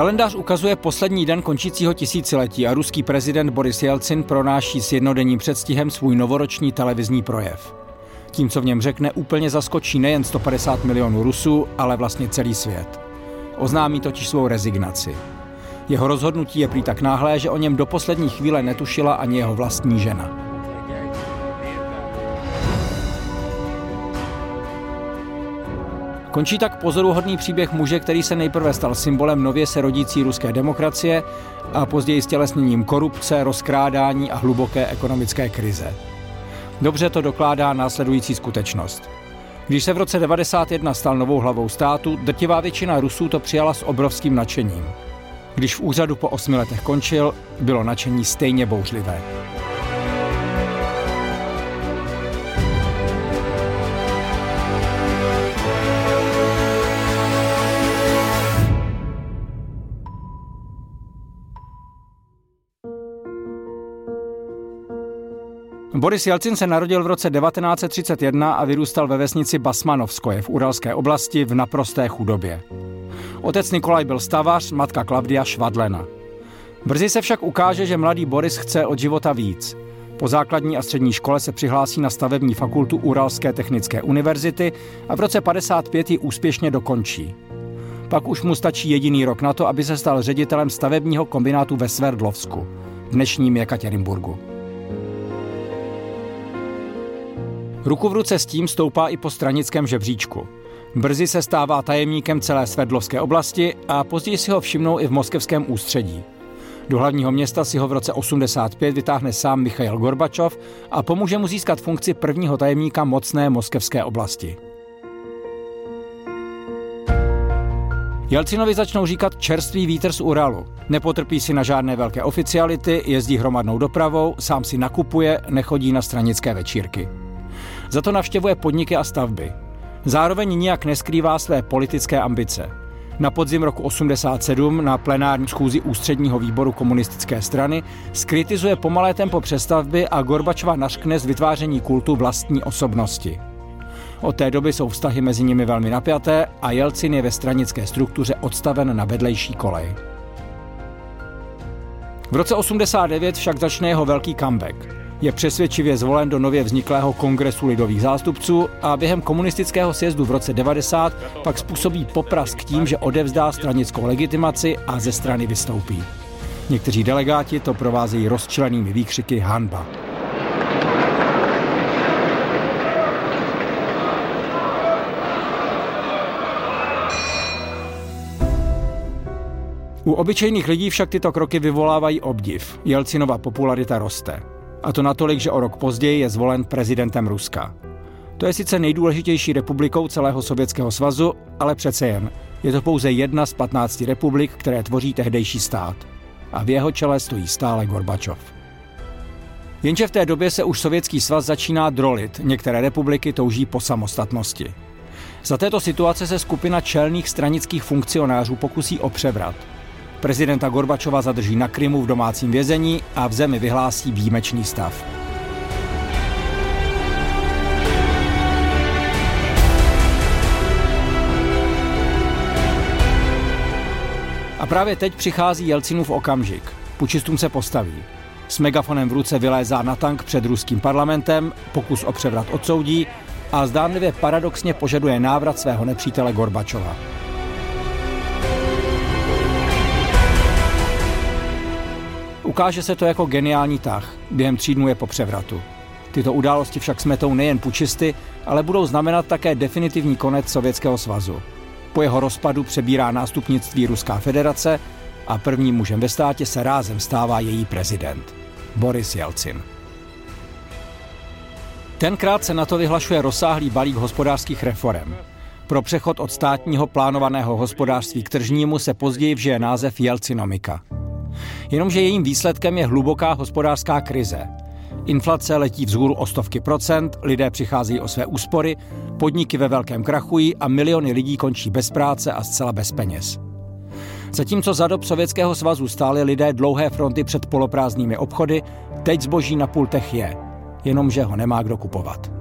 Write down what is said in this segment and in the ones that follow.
Kalendář ukazuje poslední den končícího tisíciletí a ruský prezident Boris Jelcin pronáší s jednodenním předstihem svůj novoroční televizní projev. Tím, co v něm řekne, úplně zaskočí nejen 150 milionů Rusů, ale vlastně celý svět. Oznámí totiž svou rezignaci. Jeho rozhodnutí je prý tak náhlé, že o něm do poslední chvíle netušila ani jeho vlastní žena. Končí tak pozoruhodný příběh muže, který se nejprve stal symbolem nově se rodící ruské demokracie a později stělesněním korupce, rozkrádání a hluboké ekonomické krize. Dobře to dokládá následující skutečnost. Když se v roce 1991 stal novou hlavou státu, drtivá většina Rusů to přijala s obrovským nadšením. Když v úřadu po osmi letech končil, bylo nadšení stejně bouřlivé. Boris Jelcin se narodil v roce 1931 a vyrůstal ve vesnici Basmanovskoje v Uralské oblasti v naprosté chudobě. Otec Nikolaj byl stavař, matka Klavdia Švadlena. Brzy se však ukáže, že mladý Boris chce od života víc. Po základní a střední škole se přihlásí na stavební fakultu Uralské technické univerzity a v roce 55 ji úspěšně dokončí. Pak už mu stačí jediný rok na to, aby se stal ředitelem stavebního kombinátu ve Sverdlovsku, dnešním Jekatěrinburgu. Ruku v ruce s tím stoupá i po stranickém žebříčku. Brzy se stává tajemníkem celé Svedlovské oblasti a později si ho všimnou i v moskevském ústředí. Do hlavního města si ho v roce 85 vytáhne sám Michail Gorbačov a pomůže mu získat funkci prvního tajemníka mocné moskevské oblasti. Jelcinovi začnou říkat čerstvý vítr z Uralu. Nepotrpí si na žádné velké oficiality, jezdí hromadnou dopravou, sám si nakupuje, nechodí na stranické večírky. Za to navštěvuje podniky a stavby. Zároveň nijak neskrývá své politické ambice. Na podzim roku 87 na plenární schůzi ústředního výboru komunistické strany skritizuje pomalé tempo přestavby a Gorbačova nařkne z vytváření kultu vlastní osobnosti. Od té doby jsou vztahy mezi nimi velmi napjaté a Jelcin je ve stranické struktuře odstaven na vedlejší kolej. V roce 89 však začne jeho velký comeback je přesvědčivě zvolen do nově vzniklého kongresu lidových zástupců a během komunistického sjezdu v roce 90 pak způsobí poprask tím, že odevzdá stranickou legitimaci a ze strany vystoupí. Někteří delegáti to provázejí rozčilenými výkřiky hanba. U obyčejných lidí však tyto kroky vyvolávají obdiv. Jelcinova popularita roste. A to natolik, že o rok později je zvolen prezidentem Ruska. To je sice nejdůležitější republikou celého Sovětského svazu, ale přece jen. Je to pouze jedna z 15 republik, které tvoří tehdejší stát. A v jeho čele stojí stále Gorbačov. Jenže v té době se už Sovětský svaz začíná drolit. Některé republiky touží po samostatnosti. Za této situace se skupina čelných stranických funkcionářů pokusí o převrat. Prezidenta Gorbačova zadrží na Krymu v domácím vězení a v zemi vyhlásí výjimečný stav. A právě teď přichází Jelcinův okamžik. Pučistům se postaví. S megafonem v ruce vylézá na tank před ruským parlamentem, pokus o převrat odsoudí a zdánlivě paradoxně požaduje návrat svého nepřítele Gorbačova. Ukáže se to jako geniální tah během tří dnů je po převratu. Tyto události však smetou nejen pučisty, ale budou znamenat také definitivní konec Sovětského svazu. Po jeho rozpadu přebírá nástupnictví Ruská federace a prvním mužem ve státě se rázem stává její prezident, Boris Jelcin. Tenkrát se na to vyhlašuje rozsáhlý balík hospodářských reform. Pro přechod od státního plánovaného hospodářství k tržnímu se později vžije název Jelcinomika. Jenomže jejím výsledkem je hluboká hospodářská krize. Inflace letí vzhůru o stovky procent, lidé přicházejí o své úspory, podniky ve velkém krachují a miliony lidí končí bez práce a zcela bez peněz. Zatímco za dob Sovětského svazu stály lidé dlouhé fronty před poloprázdnými obchody, teď zboží na pultech je, jenomže ho nemá kdo kupovat.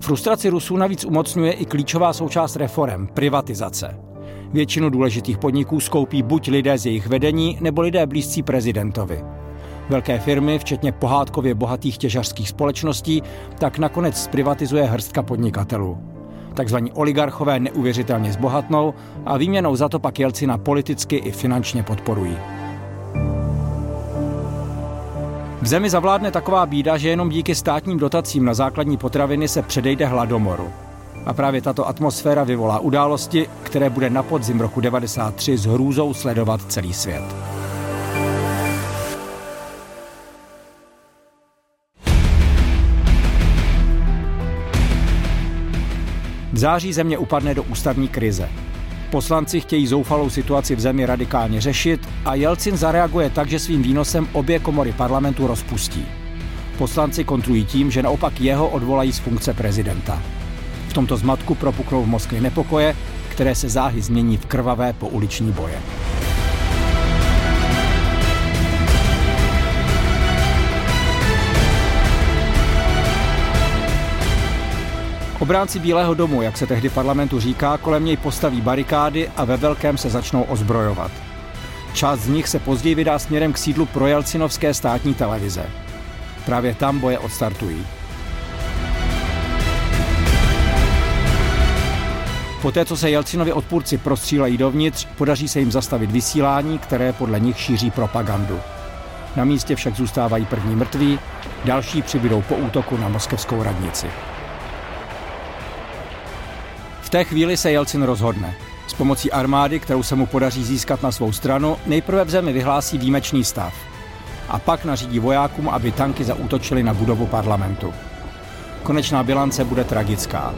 Frustraci Rusů navíc umocňuje i klíčová součást reform privatizace. Většinu důležitých podniků skoupí buď lidé z jejich vedení, nebo lidé blízcí prezidentovi. Velké firmy, včetně pohádkově bohatých těžařských společností, tak nakonec zprivatizuje hrstka podnikatelů. Takzvaní oligarchové neuvěřitelně zbohatnou a výměnou za to pak Jelcina politicky i finančně podporují. V zemi zavládne taková bída, že jenom díky státním dotacím na základní potraviny se předejde hladomoru. A právě tato atmosféra vyvolá události, které bude na podzim roku 93 s hrůzou sledovat celý svět. V září země upadne do ústavní krize. Poslanci chtějí zoufalou situaci v zemi radikálně řešit a Jelcin zareaguje tak, že svým výnosem obě komory parlamentu rozpustí. Poslanci kontrují tím, že naopak jeho odvolají z funkce prezidenta. V tomto zmatku propuknou v Moskvě nepokoje, které se záhy změní v krvavé pouliční boje. Obránci Bílého domu, jak se tehdy parlamentu říká, kolem něj postaví barikády a ve velkém se začnou ozbrojovat. Část z nich se později vydá směrem k sídlu projelcinovské státní televize. Právě tam boje odstartují. Poté, co se Jelcinovi odpůrci prostřílejí dovnitř, podaří se jim zastavit vysílání, které podle nich šíří propagandu. Na místě však zůstávají první mrtví, další přibydou po útoku na moskevskou radnici té chvíli se Jelcin rozhodne. S pomocí armády, kterou se mu podaří získat na svou stranu, nejprve v zemi vyhlásí výjimečný stav. A pak nařídí vojákům, aby tanky zaútočili na budovu parlamentu. Konečná bilance bude tragická.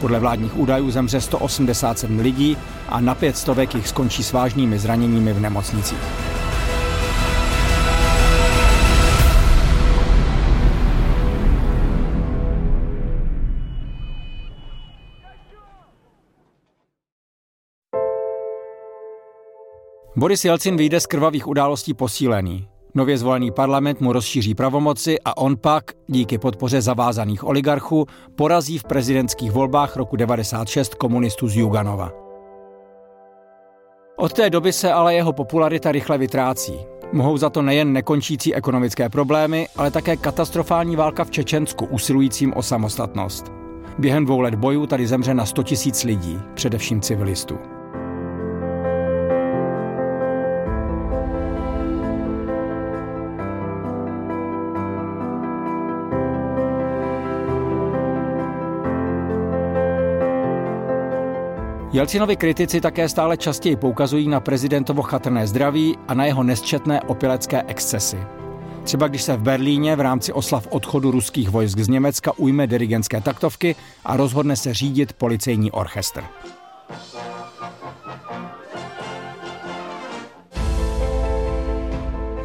Podle vládních údajů zemře 187 lidí a na pět stovek jich skončí s vážnými zraněními v nemocnicích. Boris Jelcin vyjde z krvavých událostí posílený. Nově zvolený parlament mu rozšíří pravomoci a on pak, díky podpoře zavázaných oligarchů, porazí v prezidentských volbách roku 96 komunistů z Juganova. Od té doby se ale jeho popularita rychle vytrácí. Mohou za to nejen nekončící ekonomické problémy, ale také katastrofální válka v Čečensku usilujícím o samostatnost. Během dvou let bojů tady zemře na 100 000 lidí, především civilistů. Jelcinovi kritici také stále častěji poukazují na prezidentovo chatrné zdraví a na jeho nesčetné opilecké excesy. Třeba když se v Berlíně v rámci oslav odchodu ruských vojsk z Německa ujme dirigentské taktovky a rozhodne se řídit policejní orchestr.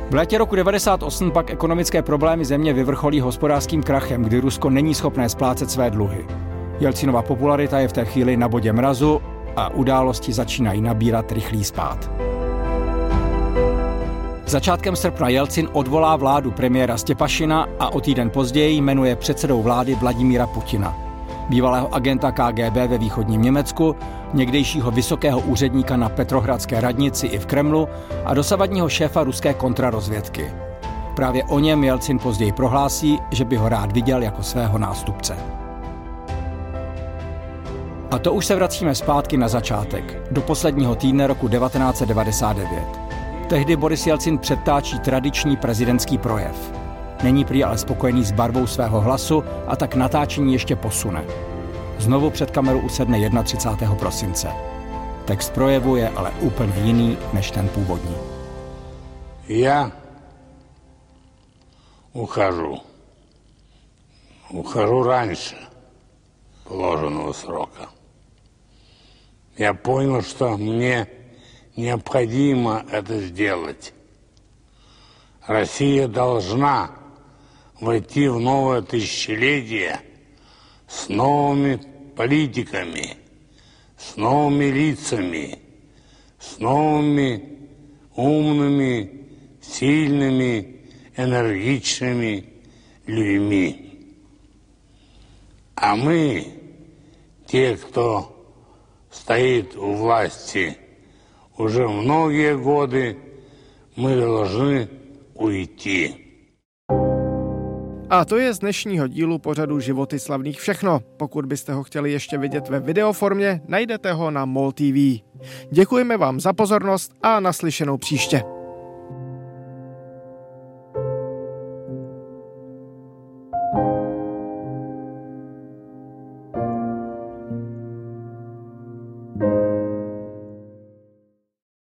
V létě roku 98 pak ekonomické problémy země vyvrcholí hospodářským krachem, kdy Rusko není schopné splácet své dluhy. Jelcinova popularita je v té chvíli na bodě mrazu a události začínají nabírat rychlý spát. Začátkem srpna Jelcin odvolá vládu premiéra Stěpašina a o týden později jmenuje předsedou vlády Vladimíra Putina. Bývalého agenta KGB ve východním Německu, někdejšího vysokého úředníka na Petrohradské radnici i v Kremlu a dosavadního šéfa ruské kontrarozvědky. Právě o něm Jelcin později prohlásí, že by ho rád viděl jako svého nástupce. A to už se vracíme zpátky na začátek, do posledního týdne roku 1999. Tehdy Boris Jelcin předtáčí tradiční prezidentský projev. Není prý ale spokojený s barvou svého hlasu a tak natáčení ještě posune. Znovu před kameru usedne 31. prosince. Text projevu je ale úplně jiný než ten původní. Já ухожу. Ухожу раньше положенного срока. Я понял, что мне Необходимо это сделать. Россия должна войти в новое тысячелетие с новыми политиками, с новыми лицами, с новыми умными, сильными, энергичными людьми. А мы, те, кто стоит у власти – уже многие годы мы должны уйти. A to je z dnešního dílu pořadu Životy slavných všechno. Pokud byste ho chtěli ještě vidět ve videoformě, najdete ho na MOL TV. Děkujeme vám za pozornost a naslyšenou příště.